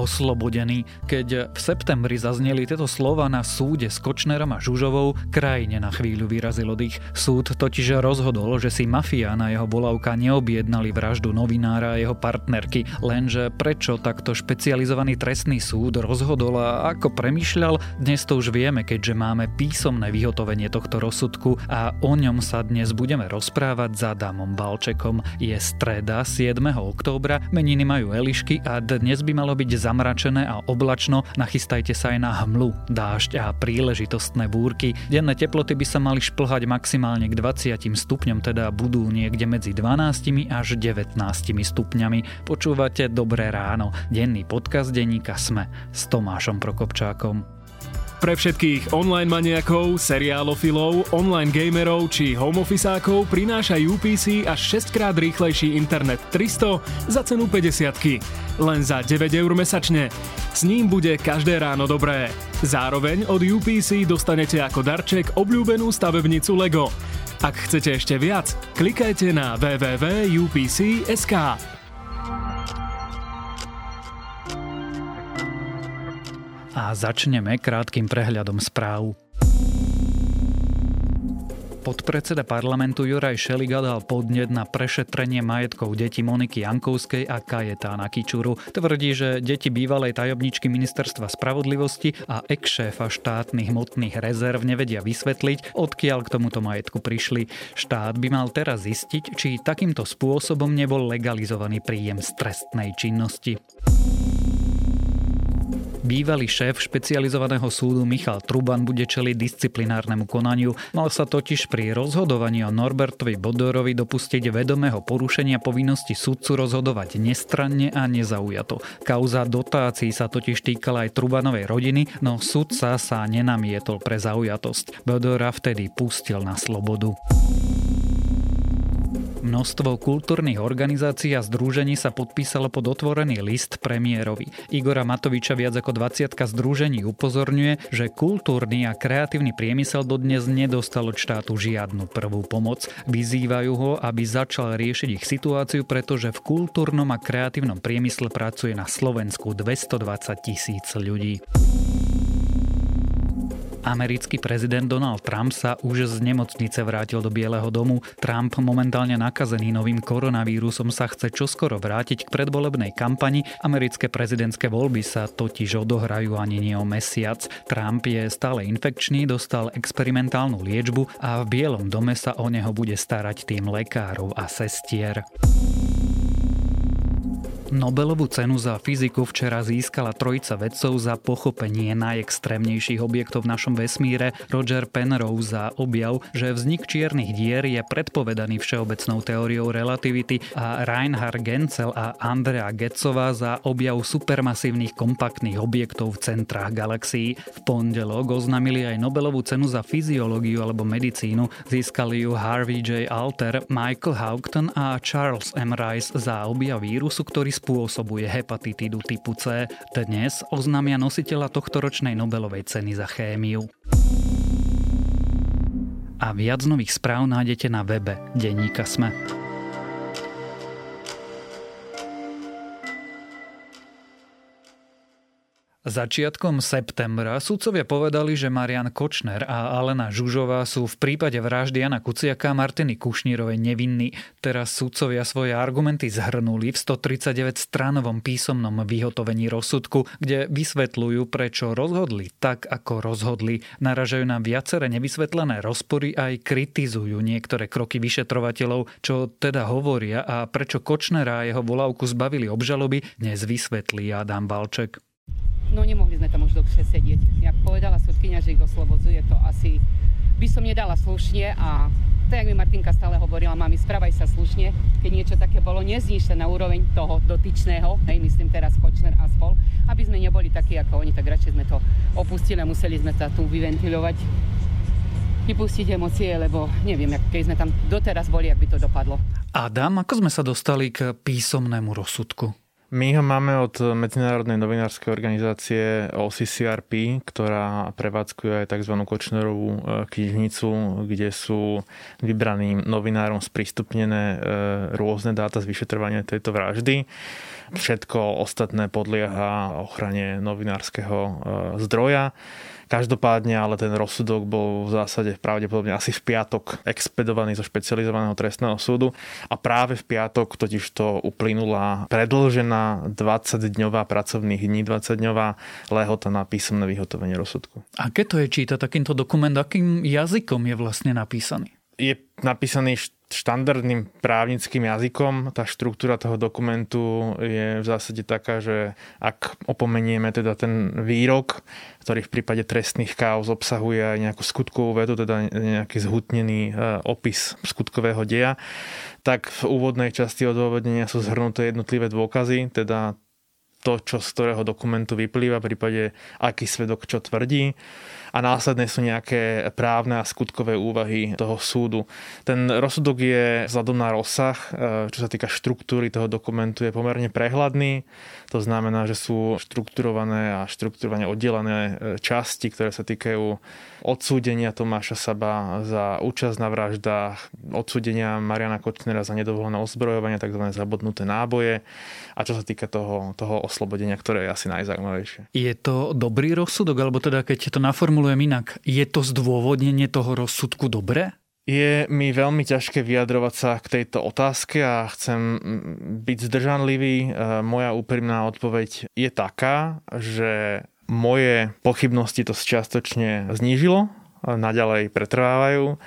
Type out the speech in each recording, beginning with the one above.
oslobodený. Keď v septembri zazneli tieto slova na súde s Kočnerom a Žužovou, krajine na chvíľu vyrazilo dých. Súd totiž rozhodol, že si mafia na jeho bolavka neobjednali vraždu novinára a jeho partnerky, lenže prečo takto špecializovaný trestný súd rozhodol a ako premyšľal, dnes to už vieme, keďže máme písomné vyhotovenie tohto rozsudku a o ňom sa dnes budeme rozprávať za Damom Balčekom. Je streda 7. októbra, meniny majú Elišky a dnes by malo byť zamračené a oblačno, nachystajte sa aj na hmlu, dážď a príležitostné búrky. Denné teploty by sa mali šplhať maximálne k 20 stupňom, teda budú niekde medzi 12 až 19 stupňami. Počúvate Dobré ráno, denný podcast denníka Sme s Tomášom Prokopčákom. Pre všetkých online maniakov, seriálofilov, online gamerov či homeofficeákov prináša UPC až 6 krát rýchlejší internet 300 za cenu 50 len za 9 eur mesačne. S ním bude každé ráno dobré. Zároveň od UPC dostanete ako darček obľúbenú stavebnicu LEGO. Ak chcete ešte viac, klikajte na www.upc.sk. A začneme krátkým prehľadom správ. Podpredseda parlamentu Juraj Šeliga dal podnet na prešetrenie majetkov detí Moniky Jankovskej a Kajetána Kičuru. Tvrdí, že deti bývalej tajobničky ministerstva spravodlivosti a ex-šéfa štátnych hmotných rezerv nevedia vysvetliť, odkiaľ k tomuto majetku prišli. Štát by mal teraz zistiť, či takýmto spôsobom nebol legalizovaný príjem z trestnej činnosti. Bývalý šéf špecializovaného súdu Michal Truban bude čeliť disciplinárnemu konaniu. Mal sa totiž pri rozhodovaní o Norbertovi Bodorovi dopustiť vedomého porušenia povinnosti sudcu rozhodovať nestranne a nezaujato. Kauza dotácií sa totiž týkala aj Trubanovej rodiny, no sudca sa nenamietol pre zaujatosť. Bodora vtedy pustil na slobodu. Množstvo kultúrnych organizácií a združení sa podpísalo pod otvorený list premiérovi. Igora Matoviča viac ako 20 združení upozorňuje, že kultúrny a kreatívny priemysel dodnes nedostal od štátu žiadnu prvú pomoc. Vyzývajú ho, aby začal riešiť ich situáciu, pretože v kultúrnom a kreatívnom priemysle pracuje na Slovensku 220 tisíc ľudí. Americký prezident Donald Trump sa už z nemocnice vrátil do Bieleho domu. Trump, momentálne nakazený novým koronavírusom, sa chce čoskoro vrátiť k predvolebnej kampani. Americké prezidentské voľby sa totiž odohrajú ani nie o mesiac. Trump je stále infekčný, dostal experimentálnu liečbu a v Bielom dome sa o neho bude starať tým lekárov a sestier. Nobelovú cenu za fyziku včera získala trojica vedcov za pochopenie najextrémnejších objektov v našom vesmíre. Roger Penrose za objav, že vznik čiernych dier je predpovedaný všeobecnou teóriou relativity a Reinhard Genzel a Andrea Getzová za objav supermasívnych kompaktných objektov v centrách galaxií. V pondelok oznámili aj Nobelovú cenu za fyziológiu alebo medicínu. Získali ju Harvey J. Alter, Michael Houghton a Charles M. Rice za objav vírusu, ktorý spôsobuje hepatitídu typu C. Dnes oznámia nositeľa tohtoročnej Nobelovej ceny za chémiu. A viac nových správ nájdete na webe Deníka Sme. Začiatkom septembra sudcovia povedali, že Marian Kočner a Alena Žužová sú v prípade vraždy Jana Kuciaka a Martiny Kušnírovej nevinní. Teraz sudcovia svoje argumenty zhrnuli v 139-stranovom písomnom vyhotovení rozsudku, kde vysvetľujú, prečo rozhodli tak, ako rozhodli. Naražajú na viaceré nevysvetlené rozpory aj kritizujú niektoré kroky vyšetrovateľov, čo teda hovoria a prečo Kočnera a jeho volávku zbavili obžaloby, dnes vysvetlí Adam Balček. No nemohli sme tam už dlhšie sedieť. Jak povedala súdkynia, že ich oslobodzuje, to asi by som nedala slušne a to, jak mi Martinka stále hovorila, mami, správaj sa slušne, keď niečo také bolo, nezníš sa na úroveň toho dotyčného, hej, myslím teraz Kočner a spol, aby sme neboli takí ako oni, tak radšej sme to opustili a museli sme sa tu vyventilovať vypustiť emócie, lebo neviem, keď sme tam doteraz boli, ak by to dopadlo. Adam, ako sme sa dostali k písomnému rozsudku? My ho máme od Medzinárodnej novinárskej organizácie OCCRP, ktorá prevádzkuje aj tzv. Kočnerovú e, knižnicu, kde sú vybraným novinárom sprístupnené e, rôzne dáta z vyšetrovania tejto vraždy. Všetko ostatné podlieha ochrane novinárskeho e, zdroja. Každopádne ale ten rozsudok bol v zásade pravdepodobne asi v piatok expedovaný zo špecializovaného trestného súdu a práve v piatok totiž to uplynula predlžená 20-dňová pracovných dní, 20-dňová lehota na písomné vyhotovenie rozsudku. A keď to je číta takýmto dokument, akým jazykom je vlastne napísaný? Je napísaný štandardným právnickým jazykom. Tá štruktúra toho dokumentu je v zásade taká, že ak opomenieme teda ten výrok, ktorý v prípade trestných káuz obsahuje aj nejakú skutkovú vetu, teda nejaký zhutnený e, opis skutkového deja, tak v úvodnej časti odôvodnenia sú zhrnuté jednotlivé dôkazy, teda to, čo z ktorého dokumentu vyplýva, v prípade aký svedok čo tvrdí a následne sú nejaké právne a skutkové úvahy toho súdu. Ten rozsudok je vzhľadom na rozsah, e, čo sa týka štruktúry toho dokumentu, je pomerne prehľadný. To znamená, že sú štrukturované a štrukturovane oddelené e, časti, ktoré sa týkajú odsúdenia Tomáša Saba za účasť na vraždách, odsúdenia Mariana Kočnera za nedovolené ozbrojovanie, tzv. zabodnuté náboje a čo sa týka toho, toho oslobodenia, ktoré je asi najzaujímavejšie. Je to dobrý rozsudok, alebo teda keď to naformulujem inak, je to zdôvodnenie toho rozsudku dobré? Je mi veľmi ťažké vyjadrovať sa k tejto otázke a chcem byť zdržanlivý. E, moja úprimná odpoveď je taká, že moje pochybnosti to čiastočne znížilo, naďalej pretrvávajú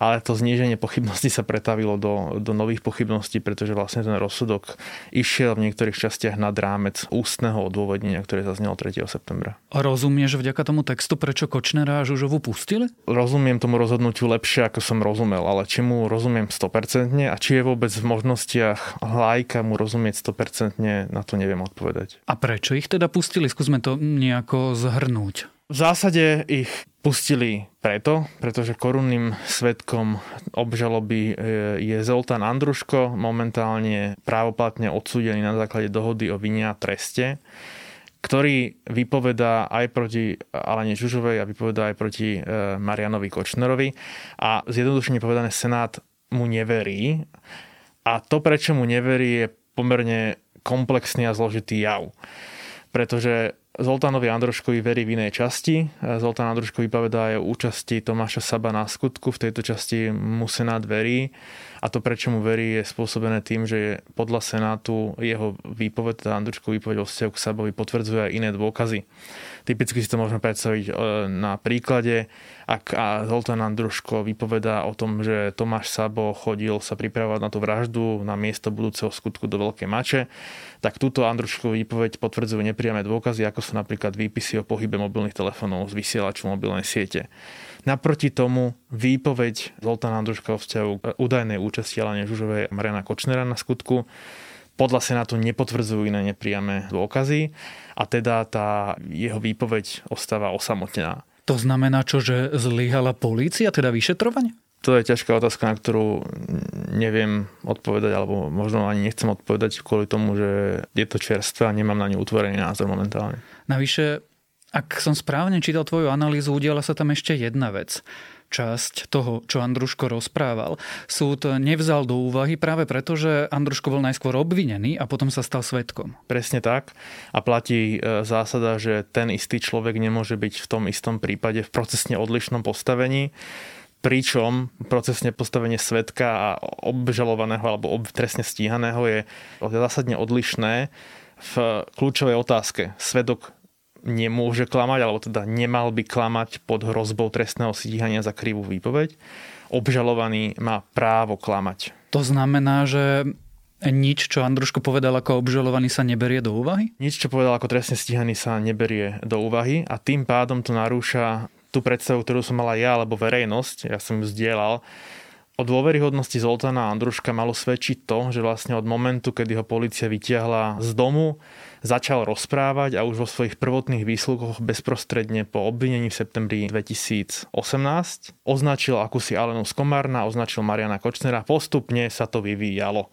ale to zníženie pochybností sa pretavilo do, do nových pochybností, pretože vlastne ten rozsudok išiel v niektorých častiach nad rámec ústneho odôvodnenia, ktoré zaznelo 3. septembra. A rozumieš vďaka tomu textu, prečo Kočnera a Žužovu pustili? Rozumiem tomu rozhodnutiu lepšie, ako som rozumel, ale či mu rozumiem 100% a či je vôbec v možnostiach lajka mu rozumieť 100%, na to neviem odpovedať. A prečo ich teda pustili? Skúsme to nejako zhrnúť. V zásade ich pustili preto, pretože korunným svetkom obžaloby e, je Zoltán Andruško, momentálne právoplatne odsúdený na základe dohody o vine a treste, ktorý vypovedá aj proti Alene Žužovej a vypovedá aj proti e, Marianovi Kočnerovi a zjednodušene povedané Senát mu neverí a to, prečo mu neverí, je pomerne komplexný a zložitý jav. Pretože Zoltánovi Androškovi verí v inej časti. Zoltán Androško vypovedá aj o účasti Tomáša Saba na skutku. V tejto časti mu Senát verí. A to, prečo mu verí, je spôsobené tým, že podľa Senátu jeho výpoveď, teda Androškov výpoveď o vzťahu k Sabovi potvrdzuje aj iné dôkazy. Typicky si to môžeme predstaviť e, na príklade, ak Zoltán Andruško vypovedá o tom, že Tomáš Sabo chodil sa pripravovať na tú vraždu na miesto budúceho skutku do Veľkej Mače, tak túto Andruškovú výpoveď potvrdzujú nepriame dôkazy, ako sú napríklad výpisy o pohybe mobilných telefónov z vysielaču mobilnej siete. Naproti tomu výpoveď Zoltána Andruška o vzťahu údajnej účasti Alane Žužovej a Mariana Kočnera na skutku podľa Senátu nepotvrdzujú iné nepriame dôkazy a teda tá jeho výpoveď ostáva osamotnená. To znamená čo, že zlyhala polícia, teda vyšetrovanie? To je ťažká otázka, na ktorú neviem odpovedať, alebo možno ani nechcem odpovedať kvôli tomu, že je to čerstvé a nemám na ňu utvorený názor momentálne. Navyše, ak som správne čítal tvoju analýzu, udiala sa tam ešte jedna vec časť toho, čo Andruško rozprával. Súd nevzal do úvahy práve preto, že Andruško bol najskôr obvinený a potom sa stal svetkom. Presne tak. A platí e, zásada, že ten istý človek nemôže byť v tom istom prípade v procesne odlišnom postavení pričom procesne postavenie svetka a obžalovaného alebo trestne stíhaného je zásadne odlišné v kľúčovej otázke. Svedok nemôže klamať, alebo teda nemal by klamať pod hrozbou trestného stíhania za krivú výpoveď. Obžalovaný má právo klamať. To znamená, že nič, čo Andruško povedal ako obžalovaný, sa neberie do úvahy? Nič, čo povedal ako trestne stíhaný, sa neberie do úvahy a tým pádom to narúša tú predstavu, ktorú som mala ja alebo verejnosť, ja som ju zdieľal, O dôveryhodnosti Zoltána Andruška malo svedčiť to, že vlastne od momentu, kedy ho policia vytiahla z domu, začal rozprávať a už vo svojich prvotných výsluchoch bezprostredne po obvinení v septembri 2018 označil akúsi Alenu Skomárna, označil Mariana Kočnera. Postupne sa to vyvíjalo.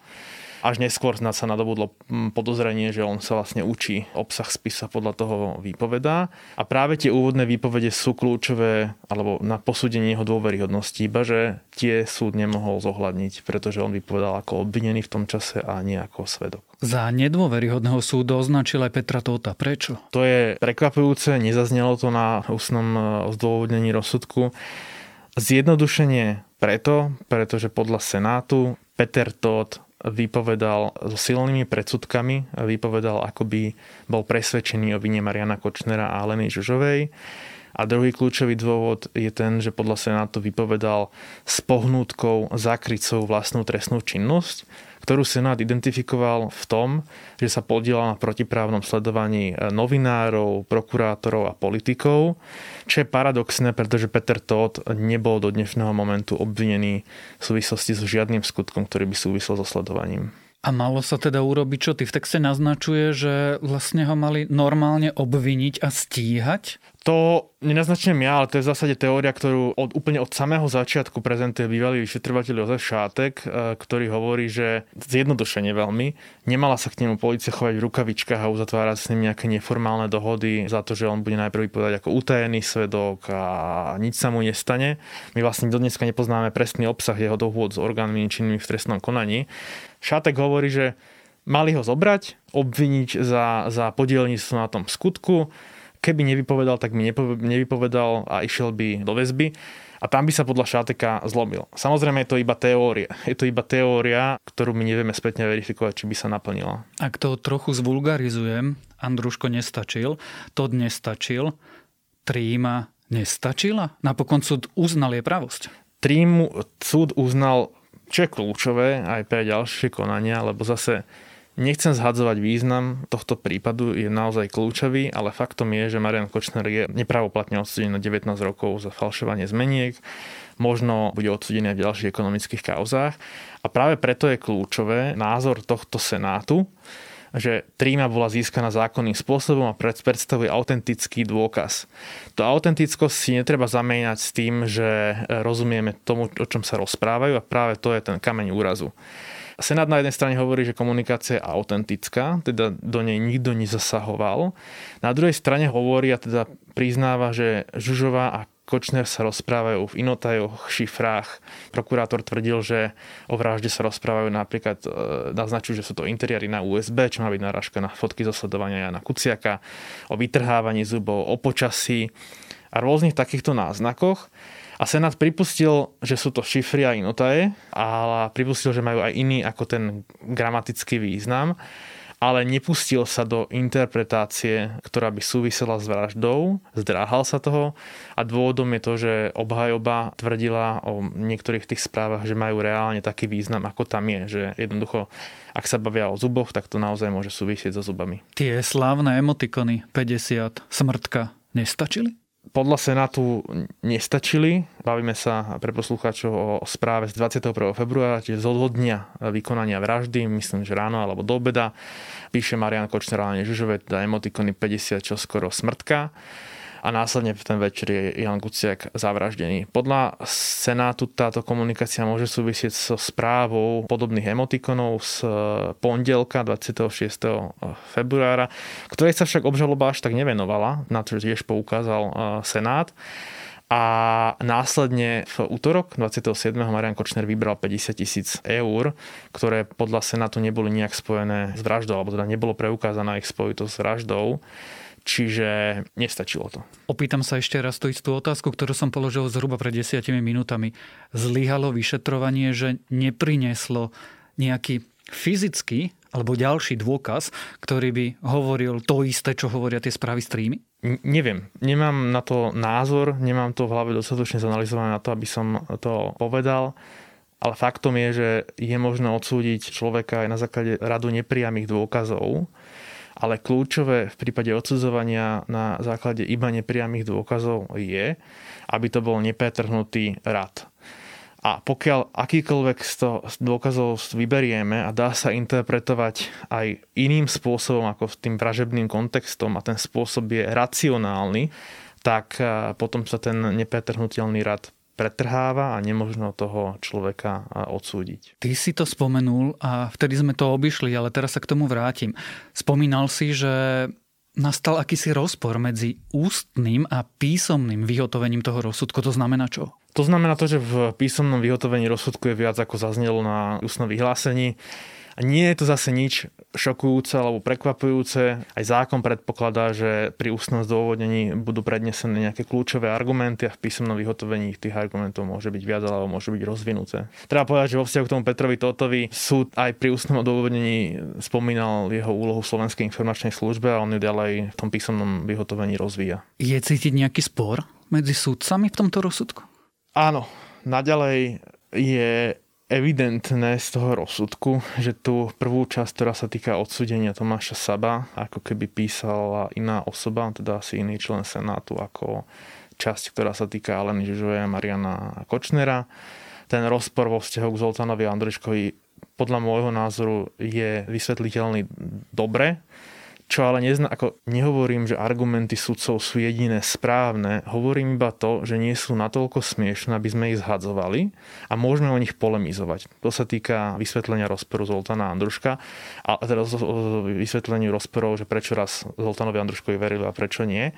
Až neskôr sa nadobudlo mm, podozrenie, že on sa vlastne učí obsah spisa podľa toho výpovedá. A práve tie úvodné výpovede sú kľúčové alebo na posúdenie jeho dôveryhodnosti, iba že tie súd nemohol zohľadniť, pretože on vypovedal ako obvinený v tom čase a nie ako svedok. Za nedôveryhodného súdu označil aj Petra Tóta. Prečo? To je prekvapujúce, nezaznelo to na ústnom e, zdôvodnení rozsudku. Zjednodušenie preto, pretože podľa Senátu Peter Todt vypovedal so silnými predsudkami, vypovedal, ako by bol presvedčený o vine Mariana Kočnera a Aleny Žužovej. A druhý kľúčový dôvod je ten, že podľa Senátu vypovedal s pohnútkou zakryť svoju vlastnú trestnú činnosť, ktorú Senát identifikoval v tom, že sa podielal na protiprávnom sledovaní e, novinárov, prokurátorov a politikov, čo je paradoxné, pretože Peter Todt nebol do dnešného momentu obvinený v súvislosti so žiadnym skutkom, ktorý by súvisel so sledovaním. A malo sa teda urobiť, čo ty v texte naznačuje, že vlastne ho mali normálne obviniť a stíhať? To nenaznačujem ja, ale to je v zásade teória, ktorú od, úplne od samého začiatku prezentuje bývalý vyšetrovateľ Jozef Šátek, e, ktorý hovorí, že zjednodušene veľmi, nemala sa k nemu policia chovať v rukavičkách a uzatvárať s ním nejaké neformálne dohody za to, že on bude najprv vypovedať ako utajený svedok a nič sa mu nestane. My vlastne dodneska nepoznáme presný obsah jeho dohôd s orgánmi činnými v trestnom konaní. Šátek hovorí, že mali ho zobrať, obviniť za, za podielnictvo na tom skutku, Keby nevypovedal, tak mi nevypovedal a išiel by do väzby a tam by sa podľa Šáteka zlomil. Samozrejme je to iba teória. Je to iba teória, ktorú my nevieme spätne verifikovať, či by sa naplnila. Ak to trochu zvulgarizujem, Andruško nestačil, to nestačil, Tríma nestačila? Napokon súd uznal jej pravosť. Trímu súd uznal, čo je kľúčové aj pre ďalšie konania, lebo zase Nechcem zhadzovať význam tohto prípadu, je naozaj kľúčový, ale faktom je, že Marian Kočner je nepravoplatne odsudený na 19 rokov za falšovanie zmeniek, možno bude odsudený v ďalších ekonomických kauzách. A práve preto je kľúčové názor tohto Senátu, že tríma bola získaná zákonným spôsobom a predstavuje autentický dôkaz. To autentickosť si netreba zamieňať s tým, že rozumieme tomu, o čom sa rozprávajú a práve to je ten kameň úrazu. Senát na jednej strane hovorí, že komunikácia je autentická, teda do nej nikto nezasahoval. Na druhej strane hovorí a teda priznáva, že Žužová a Kočner sa rozprávajú v inotajoch, šifrách. Prokurátor tvrdil, že o vražde sa rozprávajú napríklad, e, naznačujú, že sú to interiéry na USB, čo má byť narážka na fotky zo sledovania Jana Kuciaka, o vytrhávaní zubov, o počasí a rôznych takýchto náznakoch. A Senát pripustil, že sú to šifry a inotaje, ale pripustil, že majú aj iný ako ten gramatický význam, ale nepustil sa do interpretácie, ktorá by súvisela s vraždou, zdráhal sa toho a dôvodom je to, že obhajoba tvrdila o niektorých tých správach, že majú reálne taký význam, ako tam je, že jednoducho ak sa bavia o zuboch, tak to naozaj môže súvisieť so zubami. Tie slávne emotikony 50, smrtka, nestačili? Podľa Senátu nestačili. Bavíme sa pre poslucháčov o správe z 21. februára, čiže z dňa vykonania vraždy, myslím, že ráno alebo do obeda. Píše Marian Kočner a Žužové, teda emotikony 50, čo skoro smrtka a následne v ten večer je Jan Kuciak zavraždený. Podľa Senátu táto komunikácia môže súvisieť so správou podobných emotikonov z pondelka 26. februára, ktorej sa však obžaloba až tak nevenovala, na čo tiež poukázal e, Senát. A následne v útorok 27. Marian Kočner vybral 50 tisíc eur, ktoré podľa Senátu neboli nejak spojené s vraždou, alebo teda nebolo preukázaná ich spojitosť s vraždou. Čiže nestačilo to. Opýtam sa ešte raz tú istú otázku, ktorú som položil zhruba pred desiatimi minútami. Zlyhalo vyšetrovanie, že neprineslo nejaký fyzický alebo ďalší dôkaz, ktorý by hovoril to isté, čo hovoria tie správy streamy? Neviem. Nemám na to názor, nemám to v hlave dostatočne zanalizované na to, aby som to povedal. Ale faktom je, že je možné odsúdiť človeka aj na základe radu nepriamých dôkazov ale kľúčové v prípade odsudzovania na základe iba nepriamých dôkazov je, aby to bol nepretrhnutý rad. A pokiaľ akýkoľvek z, to, dôkazov vyberieme a dá sa interpretovať aj iným spôsobom ako tým vražebným kontextom a ten spôsob je racionálny, tak potom sa ten nepretrhnutelný rad pretrháva a nemožno toho človeka odsúdiť. Ty si to spomenul a vtedy sme to obišli, ale teraz sa k tomu vrátim. Spomínal si, že nastal akýsi rozpor medzi ústnym a písomným vyhotovením toho rozsudku. To znamená čo? To znamená to, že v písomnom vyhotovení rozsudku je viac ako zaznelo na ústnom vyhlásení. A nie je to zase nič šokujúce alebo prekvapujúce. Aj zákon predpokladá, že pri ústnom zdôvodnení budú prednesené nejaké kľúčové argumenty a v písomnom vyhotovení tých argumentov môže byť viac alebo môže byť rozvinuté. Treba povedať, že vo vzťahu k tomu Petrovi Totovi súd aj pri ústnom odôvodnení spomínal jeho úlohu v Slovenskej informačnej službe a on ju ďalej v tom písomnom vyhotovení rozvíja. Je cítiť nejaký spor medzi súdcami v tomto rozsudku? Áno, naďalej je evidentné z toho rozsudku, že tú prvú časť, ktorá sa týka odsudenia Tomáša Saba, ako keby písala iná osoba, teda asi iný člen Senátu, ako časť, ktorá sa týka Aleny Žižovej a Mariana Kočnera. Ten rozpor vo vzťahu k Zoltánovi Andruškovi podľa môjho názoru je vysvetliteľný dobre čo ale nezna, ako nehovorím, že argumenty sudcov sú jediné správne, hovorím iba to, že nie sú natoľko smiešne, aby sme ich zhadzovali a môžeme o nich polemizovať. To sa týka vysvetlenia rozporu Zoltana Andruška a teda vysvetleniu rozporov, že prečo raz Zoltanovi Andruškovi verili a prečo nie.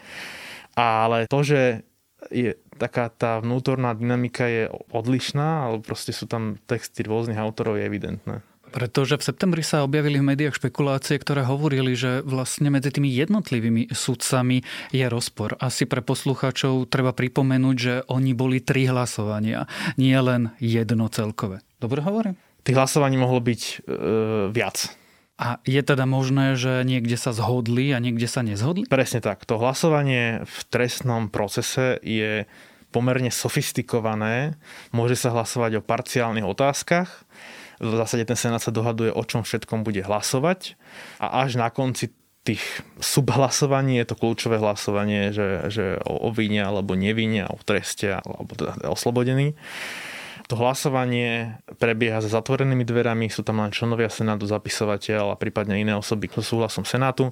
Ale to, že je taká tá vnútorná dynamika je odlišná, ale proste sú tam texty rôznych autorov, je evidentné. Pretože v septembri sa objavili v médiách špekulácie, ktoré hovorili, že vlastne medzi tými jednotlivými sudcami je rozpor. Asi pre poslucháčov treba pripomenúť, že oni boli tri hlasovania, nie len jedno celkové. Dobre hovorím? Tých hlasovaní mohlo byť e, viac. A je teda možné, že niekde sa zhodli a niekde sa nezhodli? Presne tak. To hlasovanie v trestnom procese je pomerne sofistikované. Môže sa hlasovať o parciálnych otázkach v zásade ten Senát sa dohaduje, o čom všetkom bude hlasovať a až na konci tých subhlasovaní je to kľúčové hlasovanie, že, že o, o vine alebo nevine, o treste alebo teda oslobodený. To hlasovanie prebieha za zatvorenými dverami, sú tam len členovia Senátu, zapisovateľ a prípadne iné osoby so súhlasom Senátu.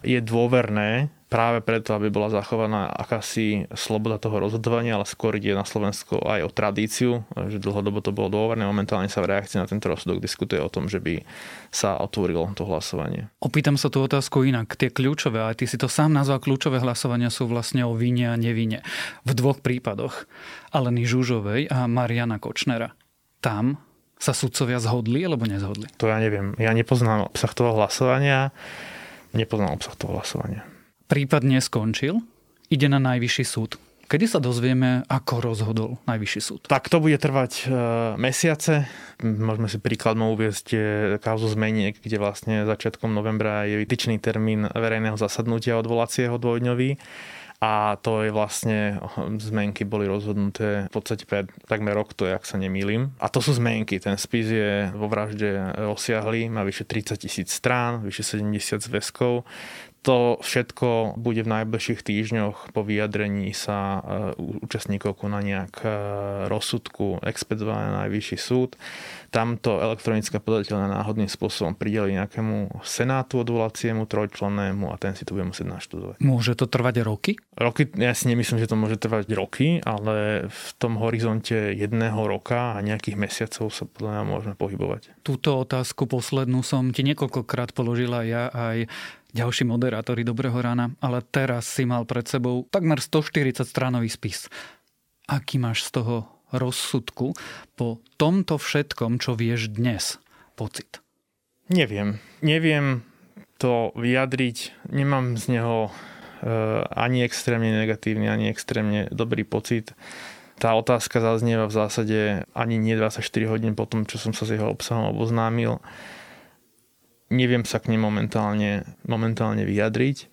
Je dôverné, práve preto, aby bola zachovaná akási sloboda toho rozhodovania, ale skôr ide na Slovensko aj o tradíciu, že dlhodobo to bolo dôverné. Momentálne sa v reakcii na tento rozsudok diskutuje o tom, že by sa otvorilo to hlasovanie. Opýtam sa tú otázku inak. Tie kľúčové, aj ty si to sám nazval, kľúčové hlasovania sú vlastne o vine a nevine. V dvoch prípadoch. Aleny Žužovej a Mariana Kočnera. Tam sa sudcovia zhodli alebo nezhodli? To ja neviem. Ja nepoznám obsah toho hlasovania. Nepoznám obsah toho hlasovania. Prípad neskončil, ide na najvyšší súd. Kedy sa dozvieme, ako rozhodol Najvyšší súd? Tak to bude trvať e, mesiace. Môžeme si príkladmo uviezť e, kauzu zmeniek, kde vlastne začiatkom novembra je vytyčný termín verejného zasadnutia odvolacieho dvojdňový a to je vlastne, zmenky boli rozhodnuté v podstate pred takmer rok, to je, ak sa nemýlim. A to sú zmenky, ten spis je vo vražde osiahli, má vyše 30 tisíc strán, vyše 70 zväzkov to všetko bude v najbližších týždňoch po vyjadrení sa e, účastníkov konania k e, rozsudku expedované na najvyšší súd. Tamto elektronické podateľné náhodným spôsobom prideli nejakému senátu odvolaciemu trojčlennému a ten si to bude musieť naštudovať. Môže to trvať roky? Roky, ja si nemyslím, že to môže trvať roky, ale v tom horizonte jedného roka a nejakých mesiacov sa podľa mňa môžeme pohybovať. Túto otázku poslednú som ti niekoľkokrát položila ja aj ďalší moderátori Dobrého rána, ale teraz si mal pred sebou takmer 140 stranový spis. Aký máš z toho rozsudku po tomto všetkom, čo vieš dnes, pocit? Neviem. Neviem to vyjadriť. Nemám z neho e, ani extrémne negatívny, ani extrémne dobrý pocit. Tá otázka zaznieva v zásade ani nie 24 hodín po tom, čo som sa s jeho obsahom oboznámil neviem sa k nej momentálne, momentálne vyjadriť.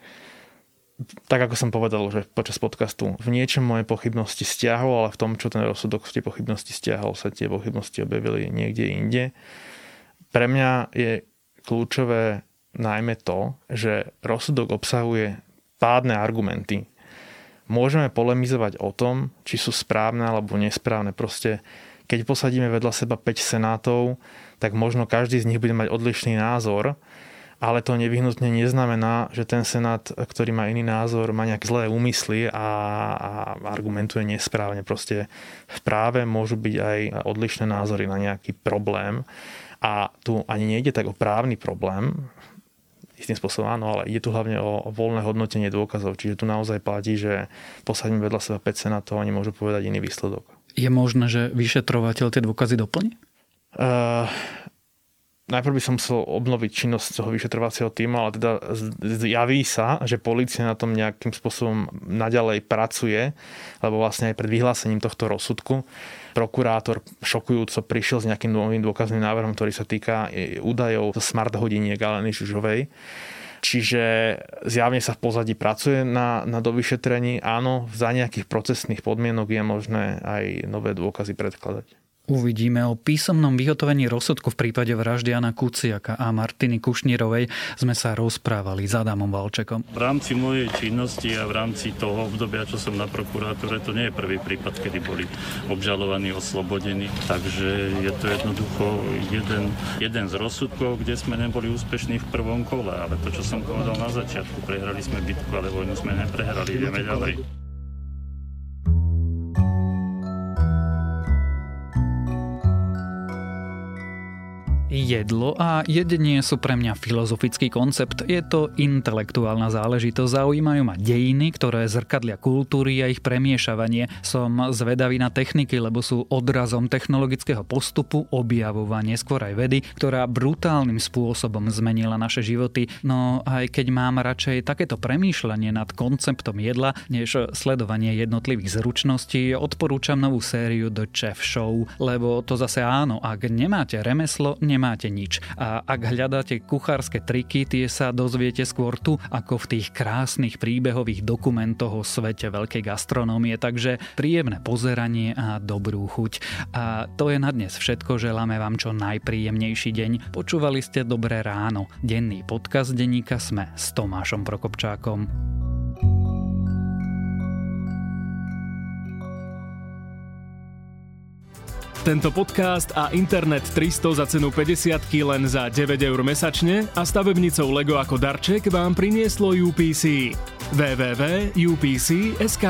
Tak ako som povedal, že počas podcastu v niečom moje pochybnosti stiahol, ale v tom, čo ten rozsudok v tie pochybnosti stiahol, sa tie pochybnosti objavili niekde inde. Pre mňa je kľúčové najmä to, že rozsudok obsahuje pádne argumenty. Môžeme polemizovať o tom, či sú správne alebo nesprávne. Proste, keď posadíme vedľa seba 5 senátov, tak možno každý z nich bude mať odlišný názor, ale to nevyhnutne neznamená, že ten Senát, ktorý má iný názor, má nejaké zlé úmysly a, a argumentuje nesprávne. Proste v práve môžu byť aj odlišné názory na nejaký problém a tu ani nejde tak o právny problém, istým spôsobom áno, ale ide tu hlavne o, o voľné hodnotenie dôkazov. Čiže tu naozaj platí, že posadíme vedľa seba 5 senátov a oni môžu povedať iný výsledok. Je možné, že vyšetrovateľ tie dôkazy doplní? Uh, najprv by som musel obnoviť činnosť toho vyšetrovacieho týmu, ale teda zjaví sa, že policia na tom nejakým spôsobom naďalej pracuje, lebo vlastne aj pred vyhlásením tohto rozsudku prokurátor šokujúco prišiel s nejakým novým dôkazným návrhom, ktorý sa týka e, údajov zo smart hodiniek Aleny Žužovej. Čiže zjavne sa v pozadí pracuje na, na dovyšetrení. Áno, za nejakých procesných podmienok je možné aj nové dôkazy predkladať. Uvidíme o písomnom vyhotovení rozsudku v prípade vraždy Jana Kuciaka a Martiny Kušnírovej sme sa rozprávali s Adamom Valčekom. V rámci mojej činnosti a v rámci toho obdobia, čo som na prokurátore, to nie je prvý prípad, kedy boli obžalovaní, oslobodení. Takže je to jednoducho jeden, jeden z rozsudkov, kde sme neboli úspešní v prvom kole. Ale to, čo som povedal na začiatku, prehrali sme bitku, ale vojnu sme neprehrali, ideme ďalej. Jedlo a jedenie sú pre mňa filozofický koncept. Je to intelektuálna záležitosť. Zaujímajú ma dejiny, ktoré zrkadlia kultúry a ich premiešavanie. Som zvedavý na techniky, lebo sú odrazom technologického postupu, objavovanie skôr aj vedy, ktorá brutálnym spôsobom zmenila naše životy. No aj keď mám radšej takéto premýšľanie nad konceptom jedla, než sledovanie jednotlivých zručností, odporúčam novú sériu The Chef Show, lebo to zase áno, ak nemáte remeslo, nemáte nemáte nič. A ak hľadáte kuchárske triky, tie sa dozviete skôr tu, ako v tých krásnych príbehových dokumentoch o svete veľkej gastronómie. Takže príjemné pozeranie a dobrú chuť. A to je na dnes všetko. Želáme vám čo najpríjemnejší deň. Počúvali ste Dobré ráno. Denný podcast denníka Sme s Tomášom Prokopčákom. Tento podcast a Internet 300 za cenu 50 len za 9 eur mesačne a stavebnicou Lego ako darček vám prinieslo UPC. www.upc.sk